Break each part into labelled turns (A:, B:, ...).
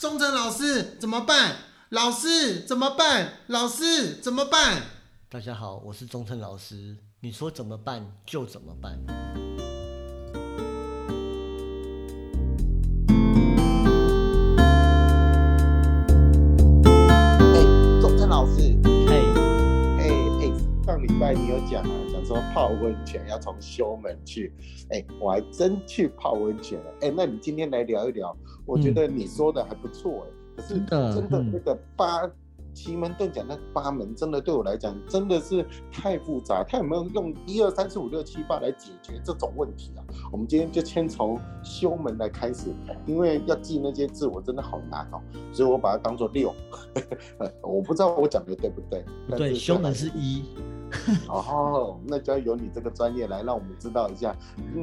A: 忠诚老师怎么办？老师怎么办？老师怎么办？
B: 大家好，我是忠诚老师。你说怎么办就怎么办。
C: 拜你有讲啊，讲说泡温泉要从修门去，哎，我还真去泡温泉了。哎，那你今天来聊一聊，我觉得你说的还不错哎。可是真的 那个八奇门遁甲那八门，真的对我来讲真的是太复杂。他有没有用一二三四五六七八来解决这种问题啊？我们今天就先从修门来开始，因为要记那些字，我真的好难哦，所以我把它当做六。我不知道我讲的对不对？
B: 对，修门是一。
C: 哦，那就要由你这个专业来让我们知道一下，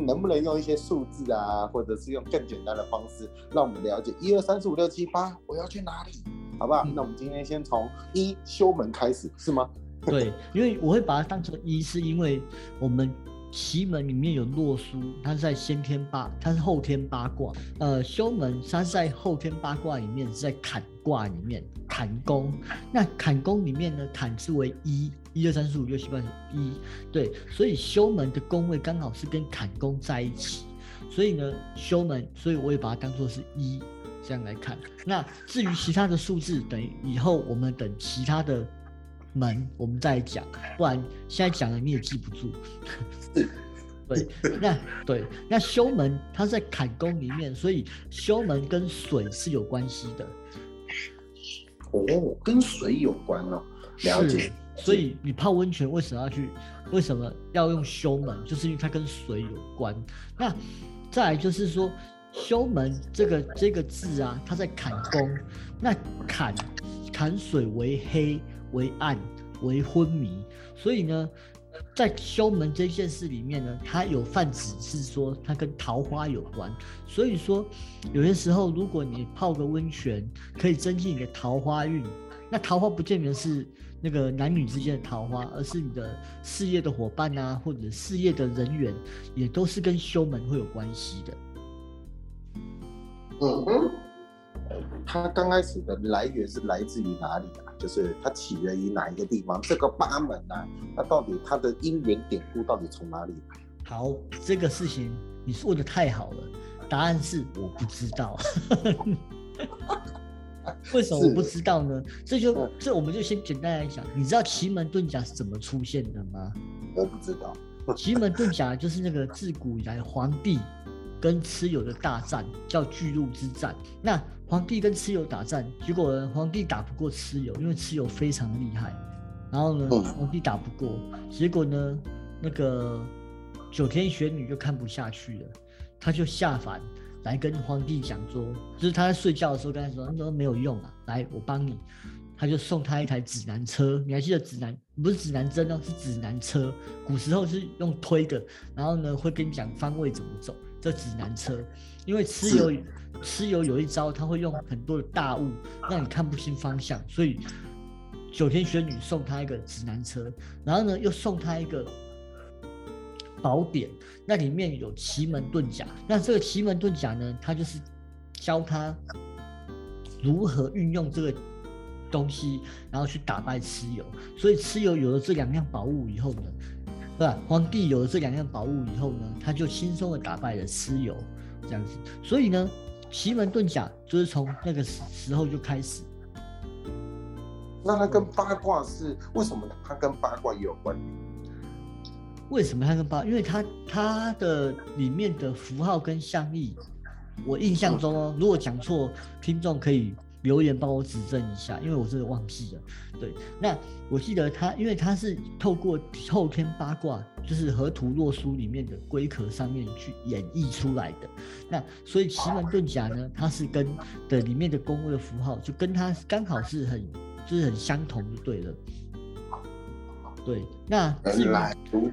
C: 能不能用一些数字啊，或者是用更简单的方式，让我们了解一二三四五六七八，我要去哪里，好不好？那我们今天先从一修门开始，是吗？
B: 对，因为我会把它当成一，是因为我们。奇门里面有洛书，它是在先天八，它是后天八卦。呃，修门它是在后天八卦里面，是在坎卦里面，坎宫。那坎宫里面呢，坎字为一，一二三四五六七八九一，对，所以修门的宫位刚好是跟坎宫在一起，所以呢，修门，所以我也把它当做是一这样来看。那至于其他的数字，等于以后我们等其他的。门，我们再讲，不然现在讲了你也记不住。对，那对，那修门它在坎宫里面，所以修门跟水是有关系的。
C: 哦，跟水有关哦，了解。
B: 所以你泡温泉为什么要去？为什么要用修门？就是因为它跟水有关。那再来就是说，修门这个这个字啊，它在坎宫，那坎坎水为黑。为暗，为昏迷，所以呢，在修门这件事里面呢，它有泛指是说它跟桃花有关。所以说，有些时候如果你泡个温泉，可以增进你的桃花运。那桃花不见得是那个男女之间的桃花，而是你的事业的伙伴啊，或者事业的人员，也都是跟修门会有关系的。
C: 嗯哼，它刚开始的来源是来自于哪里啊？就是它起源于哪一个地方？这个八门呢？它到底它的因缘典故到底从哪里来？
B: 好，这个事情你说的太好了。答案是我不知道。为什么我不知道呢？这就这我们就先简单来讲，你知道奇门遁甲是怎么出现的吗？
C: 我不知道。
B: 奇门遁甲就是那个自古以来皇帝跟蚩尤的大战，叫巨鹿之战。那皇帝跟蚩尤打战，结果皇帝打不过蚩尤，因为蚩尤非常厉害。然后呢，皇帝打不过，结果呢，那个九天玄女就看不下去了，她就下凡来跟皇帝讲说，就是他在睡觉的时候跟他说，他说没有用啊，来我帮你，他就送他一台指南车。你还记得指南不是指南针哦，是指南车。古时候是用推的，然后呢会跟你讲方位怎么走，这指南车。因为蚩尤，蚩尤有一招，他会用很多的大雾让你看不清方向，所以九天玄女送他一个指南车，然后呢又送他一个宝典，那里面有奇门遁甲。那这个奇门遁甲呢，他就是教他如何运用这个东西，然后去打败蚩尤。所以蚩尤有了这两样宝物以后呢，是吧？皇帝有了这两样宝物以后呢，他就轻松的打败了蚩尤。这样子，所以呢，奇门遁甲就是从那个时候就开始。
C: 那它跟八卦是为什么？它跟八卦也有关联？
B: 为什么它跟八？因为它它的里面的符号跟象意，我印象中哦，如果讲错，听众可以。留言帮我指正一下，因为我真的忘记了。对，那我记得他，因为他是透过后天八卦，就是河图洛书里面的龟壳上面去演绎出来的。那所以奇门遁甲呢，它是跟的里面的宫位的符号，就跟它刚好是很就是很相同就对了。对，那至于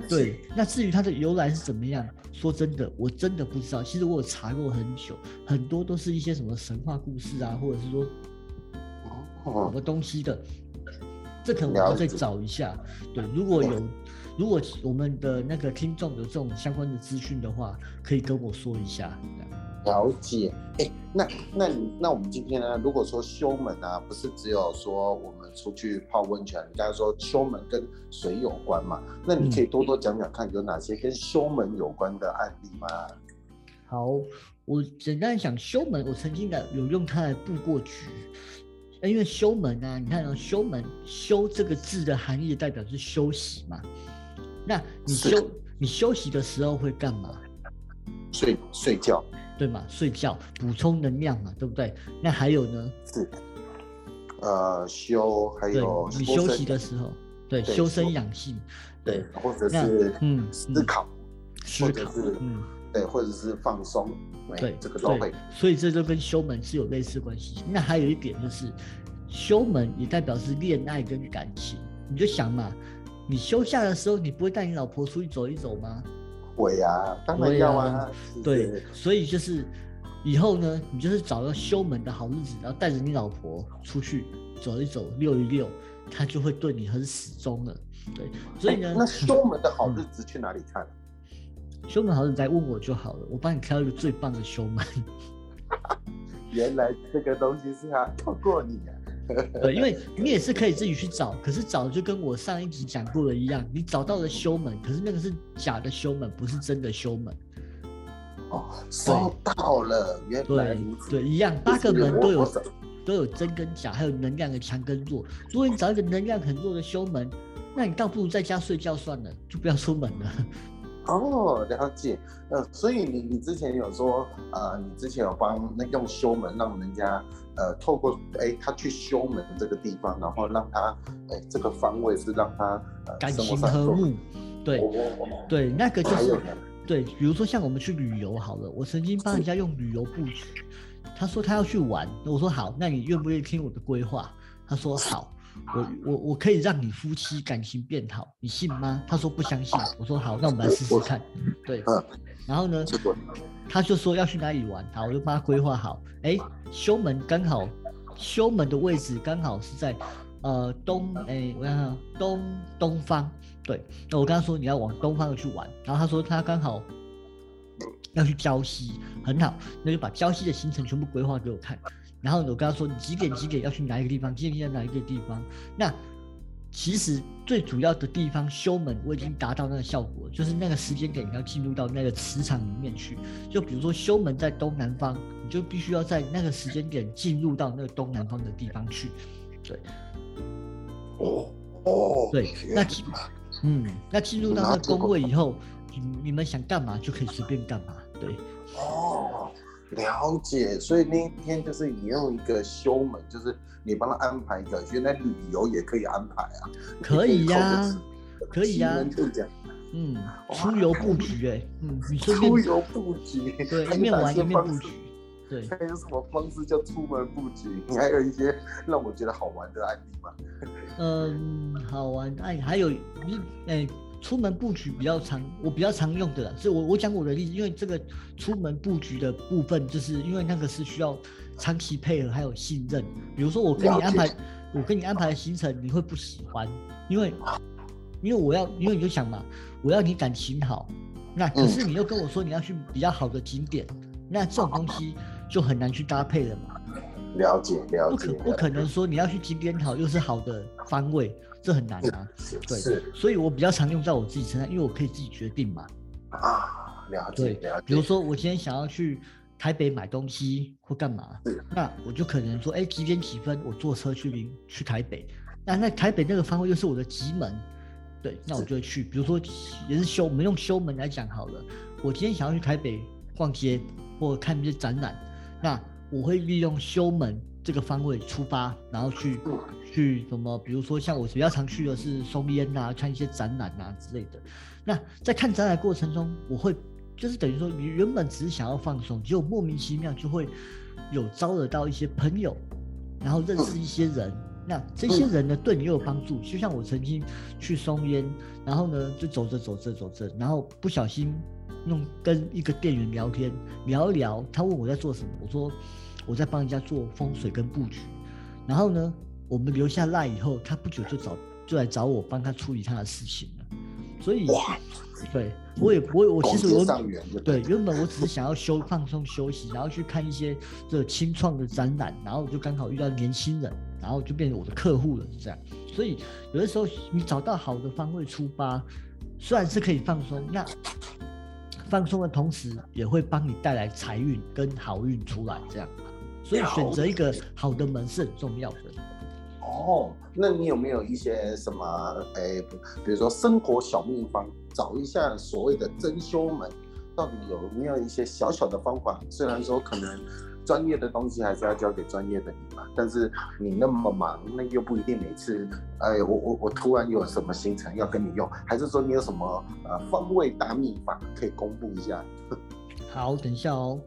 B: 对，那至于它的由来是怎么样？说真的，我真的不知道。其实我有查过很久，很多都是一些什么神话故事啊，或者是说什么东西的。这可能我要再找一下。对，如果有，如果我们的那个听众有这种相关的资讯的话，可以跟我说一下。
C: 了解，哎，那那那我们今天呢？如果说修门啊，不是只有说我们出去泡温泉，你刚才说修门跟水有关嘛？那你可以多多讲讲看，有哪些跟修门有关的案例吗？
B: 好，我简单讲修门，我曾经的有用它来布过局。因为修门啊，你看哦，修门修这个字的含义代表是休息嘛。那你休你休息的时候会干嘛？
C: 睡睡觉。
B: 对嘛？睡觉补充能量嘛，对不对？那还有呢？
C: 是，呃，修还有
B: 你休息的时候，对，修身养性，对，
C: 或者是嗯思考，
B: 思考
C: 是嗯对，或者是放松，对，这个都会。
B: 所以这就跟修门是有类似关系。那还有一点就是，修门也代表是恋爱跟感情。你就想嘛，你休假的时候，你不会带你老婆出去走一走吗？
C: 会啊，当然要啊。
B: 对，所以就是以后呢，你就是找个修门的好日子，然后带着你老婆出去走一走、溜一溜，他就会对你很始终了。对，所以呢，
C: 那修门的好日子去哪里看？
B: 修门好日子再问我就好了，我帮你挑一个最棒的修门。
C: 原来这个东西是要 透过你啊。
B: 对，因为你也是可以自己去找，可是找就跟我上一集讲过的一样，你找到了修门，可是那个是假的修门，不是真的修门。
C: 哦，收到了，原来如此。
B: 对，一样，八个门都有都有真跟假，还有能量的强跟弱。如果你找一个能量很弱的修门，那你倒不如在家睡觉算了，就不要出门了。
C: 哦，了解。呃，所以你你之前有说，呃，你之前有帮那用修门让人家，呃，透过哎他去修门这个地方，然后让他哎这个方位是让他
B: 感情和睦。对对，那个就是对。比如说像我们去旅游好了，我曾经帮人家用旅游布局，他说他要去玩，我说好，那你愿不愿意听我的规划？他说好。我我我可以让你夫妻感情变好，你信吗？他说不相信。我说好，那我们来试试看。对，然后呢，他就说要去哪里玩，好，我就帮他规划好。哎，修门刚好，修门的位置刚好是在呃东，哎，我想想东东方。对，那我跟他说你要往东方去玩，然后他说他刚好要去礁溪，很好，那就把礁溪的行程全部规划给我看。然后我跟他说，你几点几点要去哪一个地方？几点在哪一个地方？那其实最主要的地方修门，我已经达到那个效果，就是那个时间点你要进入到那个磁场里面去。就比如说修门在东南方，你就必须要在那个时间点进入到那个东南方的地方去。对。
C: 哦哦。
B: 对，那进，嗯，那进入到那个宫位以后，你你们想干嘛就可以随便干嘛。对。
C: 哦。了解，所以那一天就是你用一个修门，就是你帮他安排一个，原来旅游也可以安排啊，
B: 可以呀，可以呀，
C: 就这样，
B: 嗯，出游布局哎，嗯，你
C: 出游布局，
B: 对，一面玩一面布局，对，
C: 还有什么方式叫出门布局？你还有一些让我觉得好玩的案例吗？
B: 嗯，好玩，哎，还有你，哎。出门布局比较常，我比较常用的，所以我我讲我的例子，因为这个出门布局的部分，就是因为那个是需要长期配合还有信任。比如说我跟你安排，我跟你安排的行程，你会不喜欢，因为因为我要，因为你就想嘛，我要你感情好，那可是你又跟我说你要去比较好的景点，那这种东西就很难去搭配了嘛。
C: 了解了
B: 解，不可不可能说你要去景点好又是好的方位。这很难啊，对，所以我比较常用在我自己身上，因为我可以自己决定嘛。
C: 啊，了解了解。
B: 比如说我今天想要去台北买东西或干嘛，那我就可能说，哎，几点几分我坐车去临去台北，那那台北那个方位又是我的吉门，对，那我就会去。比如说也是修，我们用修门来讲好了。我今天想要去台北逛街或看一些展览，那我会利用修门。这个方位出发，然后去去什么？比如说像我比较常去的是松烟呐，看一些展览呐之类的。那在看展览过程中，我会就是等于说，你原本只是想要放松，结果莫名其妙就会有招惹到一些朋友，然后认识一些人。那这些人呢，对你又有帮助。就像我曾经去松烟，然后呢就走着走着走着，然后不小心弄跟一个店员聊天，聊一聊，他问我在做什么，我说。我在帮人家做风水跟布局，然后呢，我们留下赖以后，他不久就找就来找我帮他处理他的事情了。所以，对我也我我其实我对，原本我只是想要休放松休息，然后去看一些这个清创的展览，然后就刚好遇到年轻人，然后就变成我的客户了，是这样。所以有的时候你找到好的方位出发，虽然是可以放松，那放松的同时也会帮你带来财运跟好运出来，这样。所以选择一个好的门是很重要的。
C: 哦，那你有没有一些什么，诶，比如说生活小秘方，找一下所谓的珍馐门，到底有没有一些小小的方法？虽然说可能专业的东西还是要交给专业的你嘛，但是你那么忙，那又不一定每次，哎，我我我突然有什么行程要跟你用，还是说你有什么呃方位大秘法可以公布一下？
B: 好，等一下哦。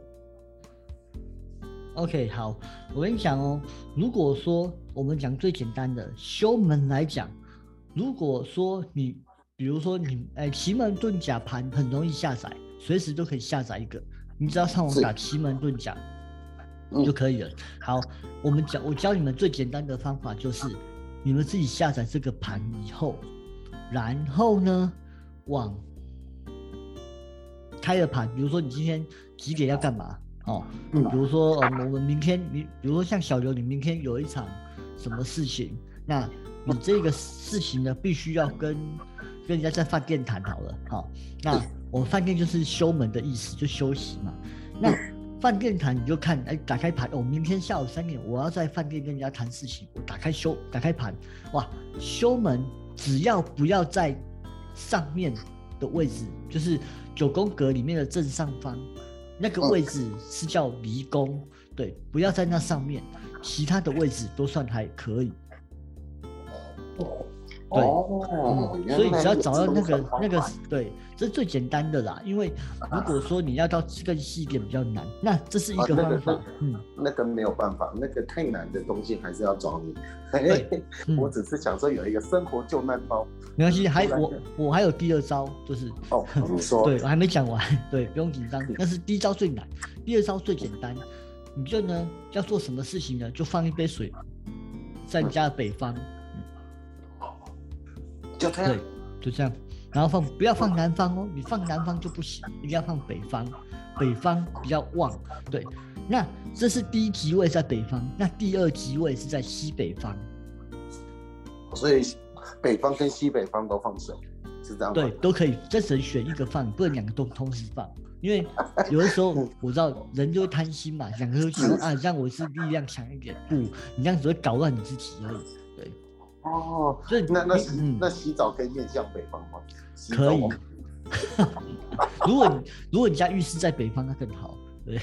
B: OK，好，我跟你讲哦，如果说我们讲最简单的修门来讲，如果说你，比如说你，哎，奇门遁甲盘很容易下载，随时都可以下载一个，你只要上网打奇门遁甲
C: 嗯
B: 就可以了。好，我们讲，我教你们最简单的方法就是，你们自己下载这个盘以后，然后呢，往开了盘，比如说你今天几点要干嘛？哦，
C: 嗯
B: 比如说，呃，我们明天，你比如说像小刘，你明天有一场什么事情，那你这个事情呢，必须要跟跟人家在饭店谈好了，好、那我们饭店就是休门的意思，就休息嘛。那饭店谈你就看，哎，打开盘，哦，明天下午三点我要在饭店跟人家谈事情，我打开修，打开盘，哇，修门只要不要在上面的位置，就是九宫格里面的正上方。那个
C: 嗯
B: 位置是叫离宫，对，不要在那上面，其他的位置都算还可以。对
C: 哦，
B: 嗯，所以只要找到那个那个
C: 法
B: 对，这是最简单的啦。因为如果说你要到更细一点比较难，那这是一个
C: 啊那个
B: 方法。嗯，
C: 那个没有办法，那个太难的东西还是要找你。
B: 对嗯
C: 我只是想说有一个生活救难包。
B: 没关系，还我我还有第二招，就是
C: 哦，你说
B: 对我还没讲完，对，不用紧张。但是第一招最难，第二招最简单。你就呢要做什么事情呢？就放一杯水在你家的北方，对，就这样。然后放不要放南方哦，你放南方就不行，一定要放北方，北方比较旺。对，那这是第一极位在北方，那第二极位是在西北方。
C: 所以北方跟西北方都放水，是这样吗？
B: 对，都可以，这只能选一个放，不能两个都同时放。因为有的时候 我知道人就会贪心嘛，两个都觉得啊，这样我是力量强一点，不，你这样只会搞乱你自己而已。对，
C: 哦，
B: 所以
C: 那那洗、
B: 嗯
C: 那洗澡可以面向北方吗？
B: 可以 如果你如果你家浴室在北方，那更好。对，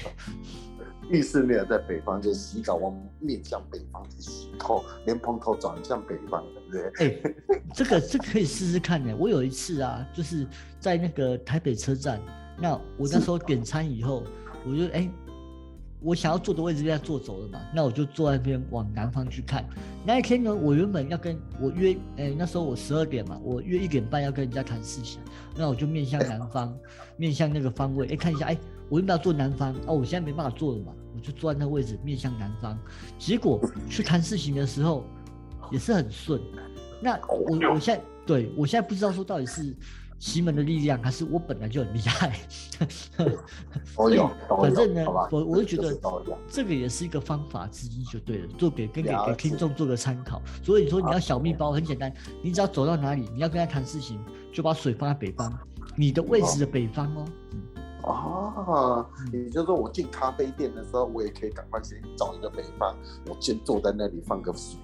C: 浴室没有在北方，就洗澡往面向北方去洗头，连蓬头转向北方，对不对？
B: 哎、这个这个可以试试看呢。我有一次啊，就是在那个台北车站，那我那时候点餐以后，我就哎、我想要坐的位置被他坐走了嘛，那我就坐在那边往南方去看。那一天呢，我原本要跟我约，哎、那时候我十二点嘛，我约一点半要跟人家谈事情，那我就面向南方，面向那个方位，哎、看一下，哎、我原本要坐南方，哦，我现在没办法坐了嘛，我就坐在那个位置面向南方。结果去谈事情的时候也是很顺。那我我现在对我现在不知道说到底是奇门的力量，还是我本来就很厉害。
C: 都有，
B: 反正呢，我我就觉得。这个也是一个方法之一，就对了，做给跟给给听众做个参考。所以说你要小秘包很简单，你只要走到哪里，你要跟他谈事情，就把水放在北方，你的位置的北方哦。嗯
C: 啊，
B: 嗯
C: 也就是说，我进咖啡店的时候，我也可以赶快先找一个北方，我先坐在那里放个水。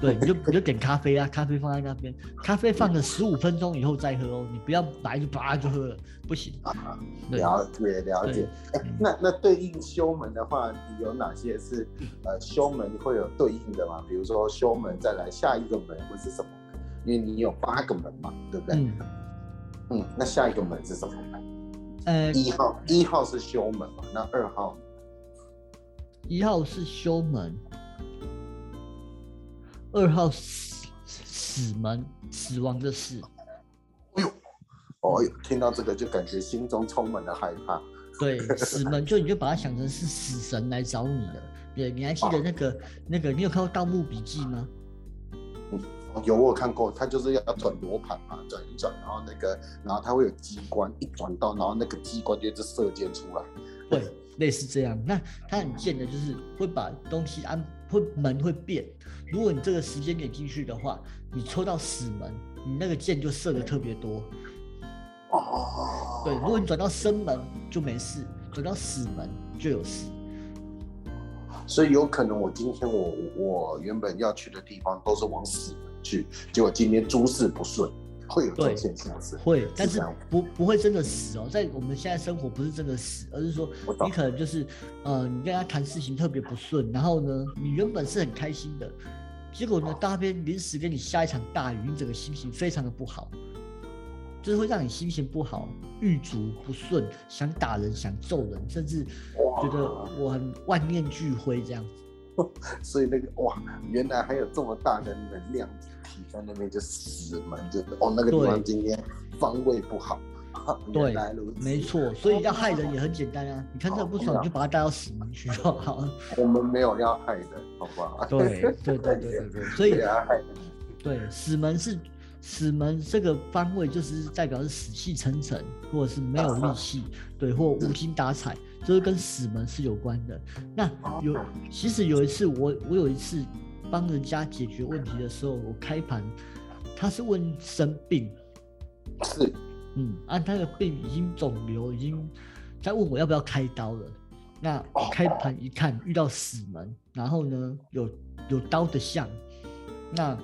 B: 对，你就你就点咖啡啊，咖啡放在那边，咖啡放了十五分钟以后再喝哦，你不要来就叭就喝了，不行。啊
C: 了解了解。哎、
B: 嗯
C: 那那对应修门的话，你有哪些是呃修门会有对应的吗？比如说修门再来下一个门会是什么？因为你有八个门嘛，对不对？
B: 嗯，
C: 嗯那下一个门是什么门？
B: 呃，
C: 一号一号是修门嘛？那二号
B: 一号是修门，二号死死门，死亡的死。
C: 哦呦，听到这个就感觉心中充满了害怕。
B: 对，死门就你就把它想成是死神来找你的。对，你还记得那个、那个，你有看过《盗墓笔记》吗？
C: 哦有我有看过，他就是要转罗盘嘛，转一转，然后那个，然后它会有机关，一转到，然后那个机关就一直射箭出来。
B: 对，类似这样。那他很贱的，就是会把东西安，会门会变。如果你这个时间点进去的话，你抽到死门，你那个箭就射的特别多。
C: 哦，
B: 对，如果你转到生门就没事，转到死门就有事。
C: 所以有可能我今天我我原本要去的地方都是往死门去，结果今天诸事不顺，会有这种
B: 对
C: 现象是？
B: 会，但是不不会真的死哦。在我们现在生活不是真的死，而是说你可能就是呃，你跟他谈事情特别不顺，然后呢，你原本是很开心的，结果呢，到那边临时给你下一场大雨，你整个心情非常的不好，就是会让你心情不好、郁卒不顺，想打人、想揍人，甚至觉得我很万念俱灰这样子。
C: 所以那个哇，原来还有这么大的能量体在那边，就死门，就哦那个地方今天方位不好。啊
B: 对没错，所以要害人也很简单啊，你看这不爽，你就把他带到死门去就好了。
C: 我们没有要害人，好不好？
B: 对对对对对对，所以
C: 要害人。
B: 对，死门是死门这个方位，就是代表是死气沉沉，或者是没有力 气，对，或无精打采，就是跟死门是有关的。那有，其实有一次我我有一次帮人家解决问题的时候，我开盘，他是问生病，
C: 是。
B: 嗯，啊，他的病已经肿瘤，已经在问我要不要开刀了。那开盘一看，遇到死门，然后呢有有刀的像，那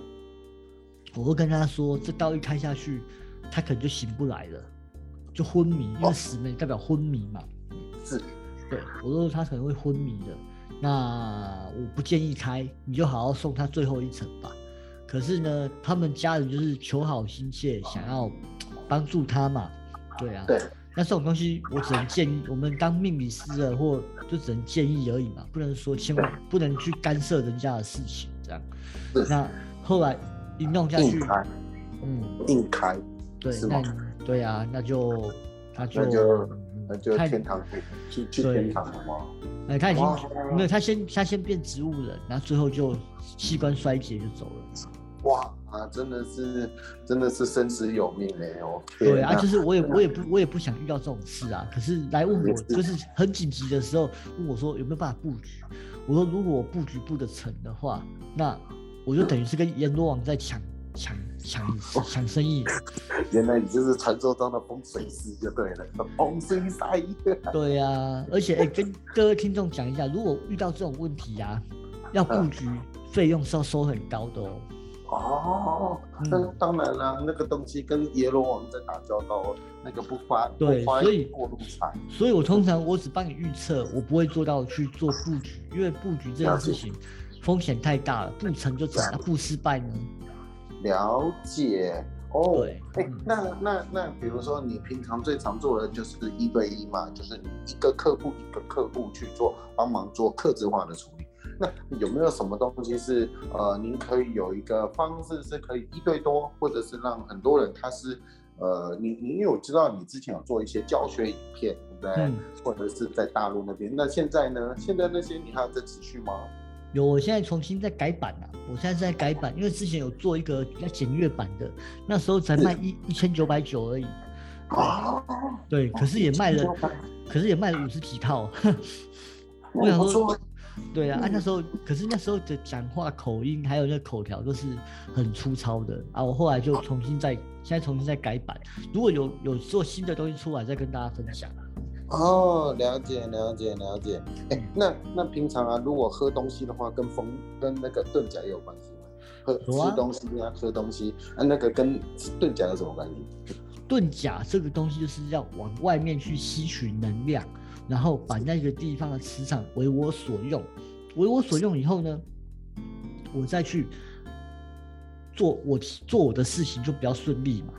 B: 我会跟他说，这刀一开下去，他可能就醒不来了，就昏迷，因为死门代表昏迷嘛。
C: 是，
B: 对，我说他可能会昏迷的，那我不建议开，你就好好送他最后一程吧。可是呢，他们家人就是求好心切，想要帮助他嘛，对啊。
C: 对。
B: 那这种东西我只能建议，我们当命理师的或就只能建议而已嘛，不能说千万不能去干涉人家的事情这样。
C: 是
B: 那后来一弄下去
C: 硬，开，
B: 嗯，
C: 硬开，
B: 对，
C: 是
B: 那
C: 吗
B: 对啊，那就那就
C: 那就天堂去去去天堂了吗？
B: 哎，他已经没有，他先他先变植物人，然后最后就器官衰竭就走了。
C: 哇啊，真的是真的是生死有命哎哦！
B: 对啊，就是我也我也不我也不想遇到这种事啊。可是来问我，
C: 是
B: 就是很紧急的时候问我说有没有办法布局。我说如果我布局布得成的话，那我就等于是跟阎罗王在抢抢抢抢生意。
C: 原来你就是传说中的风水师就对了，风水师。
B: 对呀、而且哎、跟 各位听众讲一下，如果遇到这种问题啊，要布
C: 嗯
B: 局费用是要收很高的哦。
C: 哦，
B: 嗯
C: 那当然啦，那个东西跟阎罗王在打交道，那个不花
B: 对所以
C: 过路财，
B: 所以我通常我只帮你预测，我不会做到去做布局，因为布局这件事情风险太大了，不成就成，那不失败呢？
C: 了解哦。
B: 对
C: 哎、
B: 嗯
C: 那那那，比如说你平常最常做的就是一对一嘛，就是你一个客户一个客户去做，帮忙做客制化的处理。那有没有什么东西是呃，您可以有一个方式是可以一对多，或者是让很多人他是呃，你你因为我知道你之前有做一些教学影片，对不对？
B: 嗯
C: 或者是在大陆那边，那现在呢？现在那些你还有在持续吗？
B: 有，我现在重新在改版了、我现在是在改版，因为之前有做一个比较简约版的，那时候才卖一一千九百九而已。
C: 啊，
B: 对，可是也卖了，可是也卖了五十几套。我想说对啊，啊那时候，可是那时候的讲话口音还有那口条都是很粗糙的啊。我后来就重新再，现在重新再改版。如果有有做新的东西出来，再跟大家分享。
C: 哦，了解了解了解。哎、
B: 嗯
C: 那那平常啊，如果喝东西的话，跟风跟那个盾甲也有关系吗？喝吃东西啊，喝东西啊，那个跟盾甲有什么关系？
B: 遁甲这个东西就是要往外面去吸取能量，然后把那个地方的磁场为我所用，为我所用以后呢，我再去做我做我的事情就比较顺利嘛。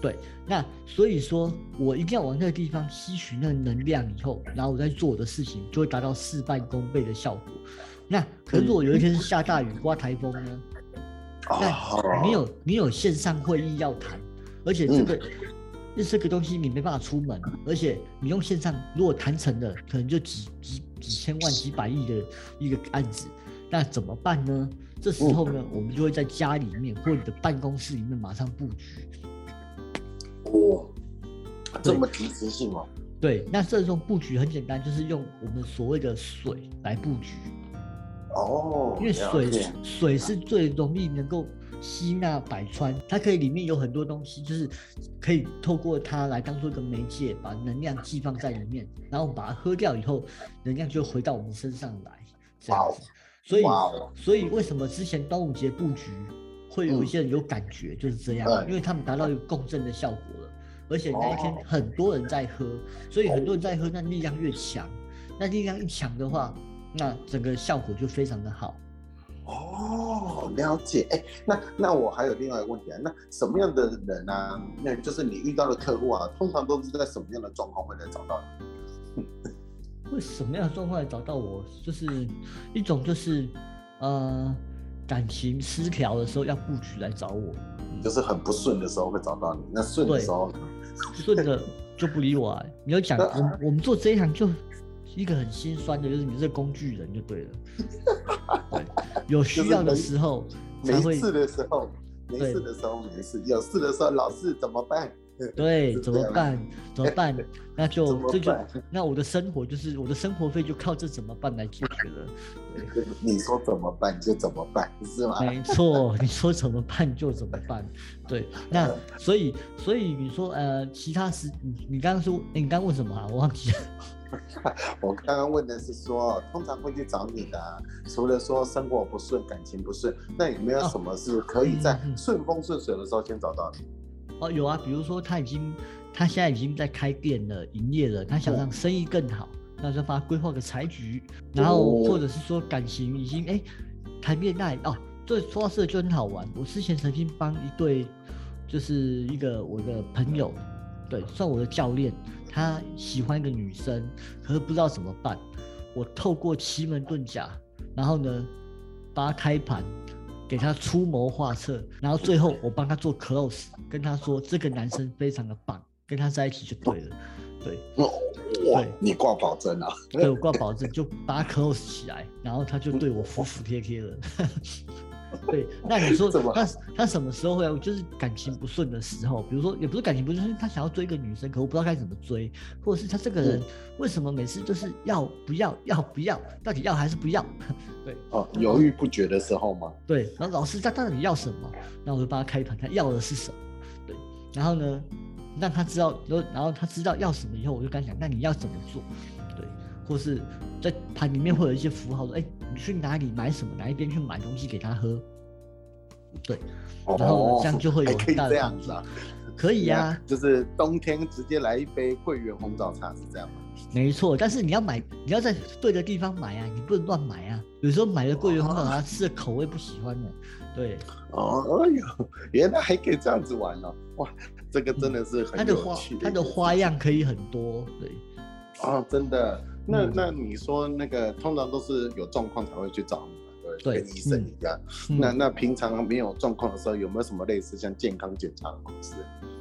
C: 对
B: 对，那所以说我一定要往那个地方吸取那个能量以后，然后我再做我的事情，就会达到事半功倍的效果。那可是如果有一天是下大雨、刮台风呢？那
C: 哦，
B: 你有你有线上会议要谈，而且这个、这个东西你没办法出门，而且你用线上如果谈成了，可能就几几几千万、几百亿的一个案子，那怎么办呢？这时候呢，我们就会在家里面或你的办公室里面马上布局。
C: 哇，这么及时性哦。
B: 对，那这种布局很简单，就是用我们所谓的水来布局。
C: 哦，
B: 因为水水是最容易能够吸纳百川，它可以里面有很多东西，就是可以透过它来当做一个媒介，把能量寄放在里面，然后把它喝掉以后，能量就回到我们身上来，这样子。所以所以为什么之前端午节布局会有一些人有感觉，就是这样，
C: 嗯
B: 因为他们达到一个共振的效果了，而且那一天
C: 哦
B: 很多人在喝，所以很多人在喝，那力量越强，那力量一强的话，那整个效果就非常的好。
C: 哦，了解。哎，那那我还有另外一个问题啊，那什么样的人啊？那就是你遇到的客户啊，通常都是在什么样的状况会来找到你？
B: 会什么样的状况来找到我？就是一种就是呃感情失调的时候要布局来找我，
C: 就是很不顺的时候会找到你，那顺的时候呢？
B: 顺的就不理我、啊。你要讲我们我们做这一行就一个很心酸的，就是你是个工具人就对了。对，有需要的时候才会
C: 没事的时候，没事的时候没事，有事的时候老是怎么办？
B: 对，怎么办？怎么办？那就这就那我的生活就是我的生活费就靠这怎么办来解决了。对，
C: 你说怎么办就怎么办，是吗？
B: 没错，你说怎么办就怎么办。对，那所以所以你说呃，其他时你你刚刚说你刚刚问什么啊？我忘记了。
C: 我刚刚问的是说，通常会去找你的啊、除了说生活不顺、感情不顺，那有没有
B: 哦
C: 什么是可以在顺风顺水的时候先找到你？
B: 哦，有啊，比如说他已经，他现在已经在开店了，营业了，他想让生意更好，那就帮他规划个财局，然后
C: 哦
B: 或者是说感情已经哎谈恋爱哦，这说到这就很好玩。我之前曾经帮一对，就是一个我的朋友，对，算我的教练，他喜欢一个女生，可是不知道怎么办。我透过奇门遁甲，然后呢，帮他开盘，给他出谋划策，然后最后我帮他做 close，跟他说这个男生非常的棒，跟他在一起就对了。对，对，
C: 你挂保证啊？
B: 对我挂保证，就把他 close 起来，然后他就对我服服帖帖了。对，那你说他他什么时候会啊？就是感情不顺的时候，比如说也不是感情不顺，就是他想要追一个女生，可我不知道该怎么追，或者是他这个人为什么每次就是要不要要不要，到底要还是不要？对
C: 哦，犹豫不决的时候吗？
B: 对，然后老师他到底要什么？那我就帮他开盘，他要的是什么？对，然后呢，让他知道，然后然后他知道要什么以后，我就跟他讲，那你要怎么做？对，或是在盘里面会有一些符号说，哎，你去哪里买什么，哪一边去买东西给他喝？对，然后
C: 哦，
B: 这样就会有
C: 这
B: 的帮助
C: 样子啊？
B: 可以呀、
C: 就是冬天直接来一杯桂圆红枣茶是这样吗？
B: 没错，但是你要买，你要在对的地方买啊，你不能乱买啊。有时候买了桂圆红枣茶吃的口味不喜欢的，对，
C: 哦，哎呦，原来还可以这样子玩哦！哇，这个真的是很
B: 它的花
C: 有趣
B: 它的花样可以很多，对。
C: 哦，真的。那、
B: 嗯
C: 那你说那个通常都是有状况才会去找你嘛，对跟医生一样。
B: 嗯
C: 那那平常没有状况的时候，有没有什么类似像健康检查的公司？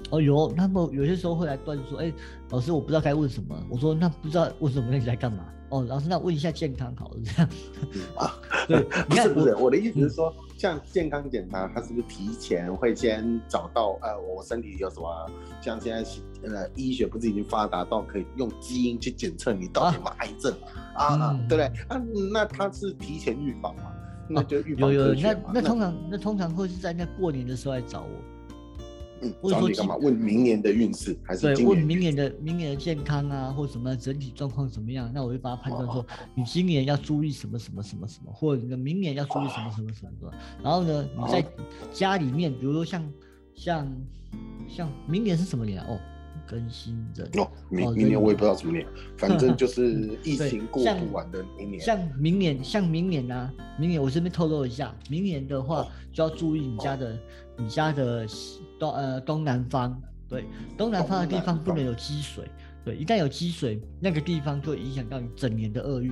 B: 哦，有，他们有些时候会来断说，哎、老师，我不知道该问什么。我说，那不知道问什么，那你来干嘛？哦，老师，那问一下健康好了，这样。
C: 啊，
B: 对，
C: 不是不是，
B: 我，
C: 的意思是说，像健康检查，他是不是提前会先找到呃，我身体有什么？像现在呃，医学不是已经发达到可以用基因去检测你到底有没有癌症啊啊，
B: 嗯
C: 对不对？啊，那他是提前预防嘛？那就预防
B: 有有，那。那通常那通常会是在那过年的时候来找我，
C: 嗯，
B: 或者说
C: 找你干嘛？问明年的运势还是
B: 对，问明年的明年的健康啊，或什么整体状况怎么样，那我就帮他判断说，你今年要注意什么什么什么什么，或者你的明年要注意什么什么什么什么。然后呢，你在家里面，比如说像像像明年是什么年啊？哦，更新的。
C: 哦，明
B: 哦
C: 明年我也不知道
B: 对
C: 什么年，反正就 是疫情过不完的明年。
B: 像明年，像明年啊，明年我这边透露一下，明年的话
C: 哦
B: 就要注意你家的，你家的西东呃东南方，对，东南方的地
C: 方
B: 方不能有积水，对，一旦有积水，那个地方就会影响到你整年的厄运，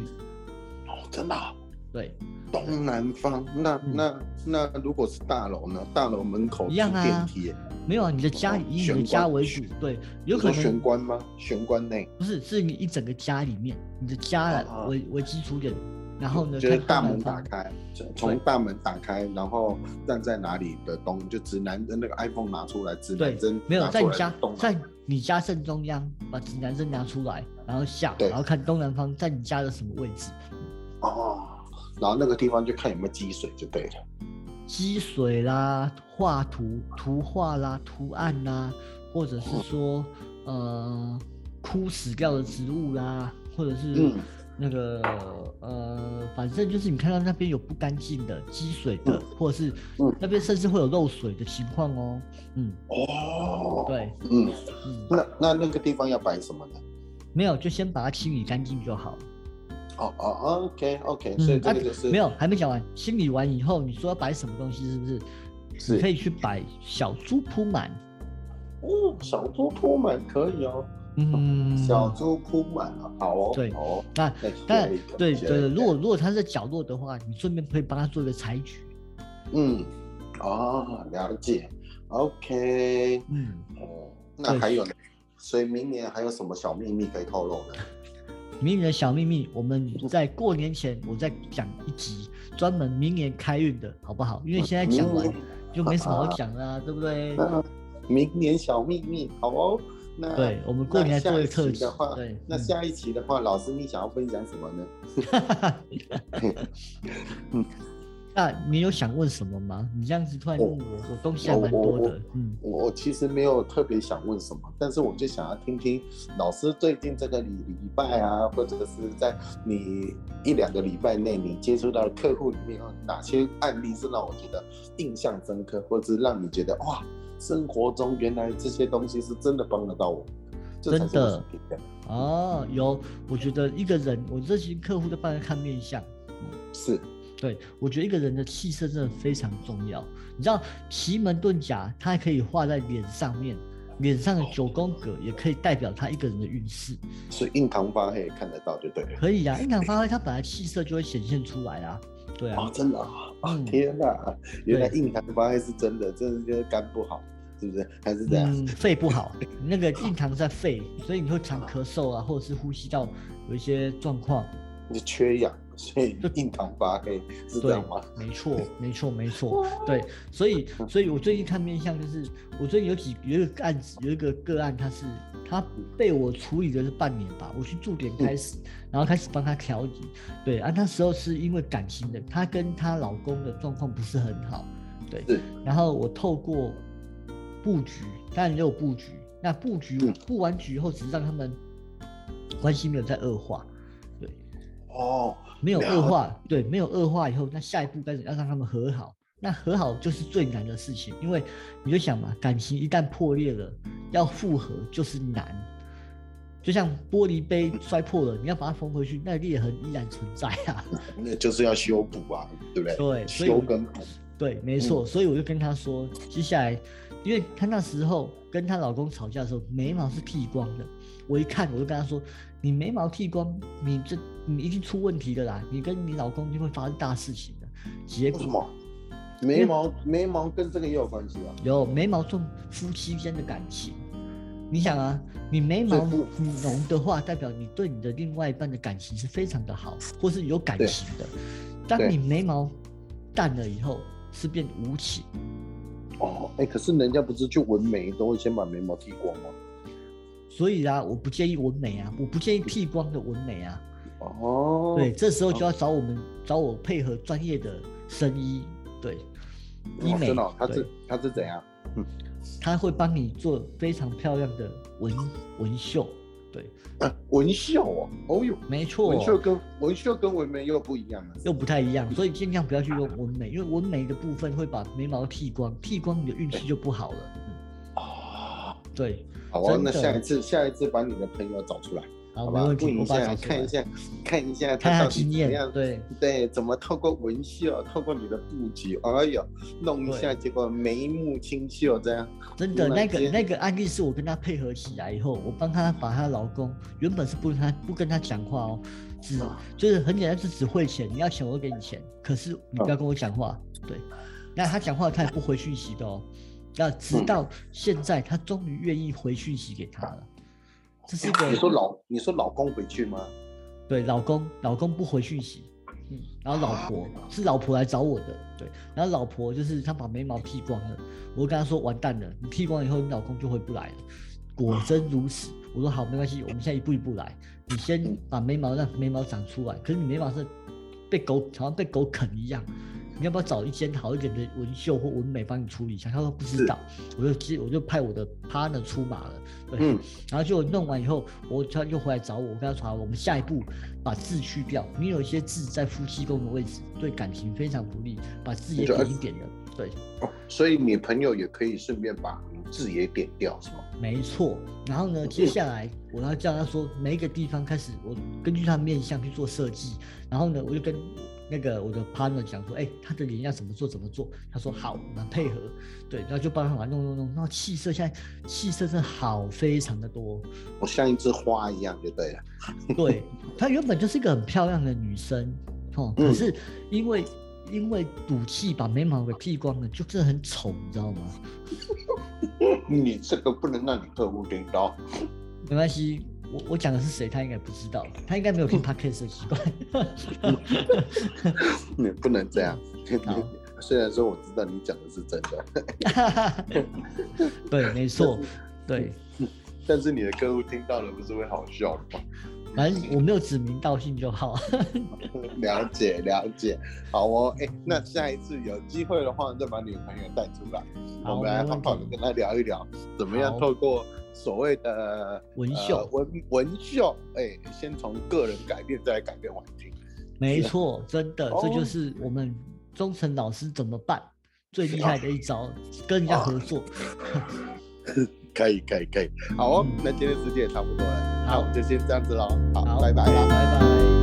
C: 哦，真的啊、
B: 对，
C: 东南方，那
B: 嗯。
C: 那那如果是大楼呢？大楼门口
B: 一样啊。
C: 电梯，
B: 没有啊，你的家
C: 哦
B: 以你的家为主，对，有可能玄
C: 关吗？玄关内。
B: 不是，是你一整个家里面，你的家来
C: 啊。
B: 为为基础点，然后呢，
C: 就是大门打开，从大门打开，然后站在哪里的东，就指南针那个 iPhone 拿出来，指
B: 对
C: 南针，
B: 没有在你家，在你家正中央把指南针拿出来，然后下，然后看东南方在你家的什么位置，
C: 哦，然后那个地方就看有没有积水就对了。
B: 积水啦、画图、图画啦、图案啦，或者是说呃枯死掉的植物啦，或者是
C: 嗯
B: 那个、呃，反正就是你看到那边有不干净的、积水的，或者是
C: 嗯
B: 那边甚至会有漏水的情况哦。嗯，
C: 哦，，
B: 对，
C: 嗯，
B: 嗯，
C: 那那那个地方要摆什么呢？
B: 没有就先把它清理干净就好。
C: 哦哦，OK OK，所以这个就是、
B: 没有还没讲完，清理完以后，你说要摆什么东西是不是？
C: 是
B: 可以去摆小猪铺满。
C: 哦，小猪铺满可以哦，
B: 嗯，
C: 小猪铺满了，好哦，
B: 对
C: 哦，
B: 那但对对对，如果如果它是在角落的话，你顺便可以帮他做一个裁决。
C: 嗯，哦，了解，OK，
B: 嗯，
C: 哦，那还有呢？所以明年还有什么小秘密可以透露呢？
B: 明年的小秘密，我们在过年前我再讲一集，专门明年开运的好不好？因为现在讲完就没什么好讲了、啊，对不对？
C: 明年小秘密，好哦。那
B: 对我们过年做
C: 一
B: 特
C: 的话，那下一期的话，老师你想要分享什么呢？
B: 那你有想问什么吗？你这样子突然问我，我东西还蛮多的。嗯，
C: 我我其实没有特别想问什么，但是我就想要听听老师最近这个礼礼拜啊，或者是在你一两个礼拜内你接触到的客户里面，有哪些案例是让我觉得印象深刻，或者是让你觉得哇，生活中原来这些东西是真的帮得到我，
B: 真的。哦，有，我觉得一个人，我这些客户都帮他看面相。
C: 是，
B: 对，我觉得一个人的气色真的非常重要。你知道奇门遁甲，它还可以画在脸上面，脸上的九宫格也可以代表他一个人的运势。
C: 所以印堂发黑看得到就对了。
B: 可以啊，印堂发黑，它本来气色就会显现出来啊。对啊
C: 哦，，真的
B: 嗯
C: 天哪，原来
B: 对
C: 印堂发黑是真的，真的就是肝不好，是不是？还是这样？
B: 嗯，肺不好，那个硬糖在肺，所以你会常咳嗽啊，或者是呼吸道有一些状况。
C: 你缺氧，所以印堂发黑，是这
B: 对
C: 样吗？，
B: 没错，没错，没错，对，所以，所以我最近看面相，就是我最近有几有一个案子，有一个个案，他是他被我处理的是半年吧，我去驻点开始，然后开始帮他调理，对，啊，那时候是因为感情的，她跟她老公的状况不是很好，对，
C: 是
B: 然后我透过布局，当然也有布局，那布局
C: 嗯
B: 布完局以后，只是让他们关系没有再恶化，对。
C: 哦，
B: 没有恶化，对，没有恶化以后，那下一步该怎么样让他们和好？那和好就是最难的事情，因为你就想嘛，感情一旦破裂了，要复合就是难。就像玻璃杯摔破了，你要把它缝回去，那裂痕依然存在啊。
C: 那就是要修补啊，对不对？
B: 对
C: 修跟补。
B: 对，没错，所以我就跟他说，接下来，因为她那时候跟她老公吵架的时候，眉毛是剃光的，我一看我就跟她说，你眉毛剃光，你这你一定出问题的啦，你跟你老公就会发生大事情的。结果
C: 什么？眉毛眉毛跟这个也有关系啊？
B: 有眉毛重夫妻间的感情。你想啊，你眉毛浓的话，代表你对你的另外一半的感情是非常的好，或是有感情的。当你眉毛淡了以后，是变无情。
C: 哦，哎，可是人家不是去纹眉都会先把眉毛剃光吗？
B: 所以啊，我不建议纹眉啊，我不建议剃光的纹眉啊。
C: 哦，
B: 对，，这时候就要找我们找我配合专业的生医，对，医美，
C: 他是他是怎样？
B: 他会帮你做非常漂亮的纹纹绣，对，
C: 啊，纹绣哦，哦哟，
B: 没错，
C: 纹绣跟纹绣跟纹眉又不一样了。
B: 又不太一样，所以尽量不要去用纹眉，因为纹眉的部分会把眉毛剃光，剃光你的运气就不好了。嗯，
C: 啊，
B: 对，
C: 好啊，
B: 真的。
C: 那下一次下一次把你的朋友找出来，
B: 好，
C: 好吧？
B: 没问题，
C: 问一下，看一，下，看一下
B: 他
C: 他到底
B: 经验
C: 怎么样，，
B: 对，
C: 对，怎么透过纹绣，透过你的布局，哎呦，弄一下，结果眉目清秀这样。
B: 真的，那个那个案例是我跟他配合起来以后，我帮他把她老公原本是不跟他不跟他讲话哦，只
C: 啊。
B: 就是很简单，是只汇钱，你要钱我就给你钱，可是你不要跟我讲话。对，那他讲话他也不回讯息的哦，那直
C: 嗯。
B: 到现在他终于愿意回讯息给他了，这是一个
C: 你说老你说老公回去吗？
B: 对老公老公不回讯息，嗯，然后老婆是老婆来找我的，对，然后老婆就是她把眉毛剃光了，我跟她说完蛋了，你剃光以后你老公就回不来了，果真如此，我说好没关系，我们现在一步一步来，你先把眉毛让眉毛长出来，可是你眉毛是被狗好像被狗啃一样。你要不要找一间好一点的纹绣或纹美帮你处理一下？他说不知道，我就接我就派我的 partner 出马了，对，
C: 嗯
B: 然后就弄完以后，我他就回来找我，我跟他说我们下一步把字去掉，你有一些字在夫妻宫的位置，对感情非常不利，把字也一点的，对，
C: 哦所以你朋友也可以顺便把字也点掉，是吗？
B: 没错。然后呢，接下来我要叫他说每一个地方开始，我根据他面相去做设计。然后呢，我就跟那个我的 partner 讲说，哎，他的脸要怎么做怎么做。他说好，我们配合。对，然后就帮他弄弄弄，然后气色现在气色真的好非常的多。
C: 我像一枝花一样就对了。
B: 对，她原本就是一个很漂亮的女生，哦，可
C: 嗯
B: 是因为因为赌气把眉毛给剃光了，就真的很丑，你知道吗？
C: 你这个不能让你客户听到。
B: 没关系，我我讲的是谁，他应该不知道，他应该没有听 podcast 的习惯。
C: 你不能这样
B: 好。
C: 虽然说我知道你讲的是真的，
B: 对，没错，对，
C: 但是你的客户听到了不是会好笑吗？
B: 反正我没有指名道姓就好。
C: 了解了解，好哦，哎、那下一次有机会的话，再把女朋友带出来，我们来好好的跟他聊一聊，怎么样透过所谓的
B: 文秀
C: 呃、纹纹绣，哎、先从个人改变，再来改变环境。
B: 没错，真的，这就
C: 哦
B: 是我们忠诚老师怎么办最厉害的一招，跟人家合作。
C: 可以可以可以，好哦，
B: 嗯
C: 那今天时间也差不多了，那
B: 好
C: 我们就先这样子喽，好，
B: 好，
C: 拜拜啦。
B: 拜拜。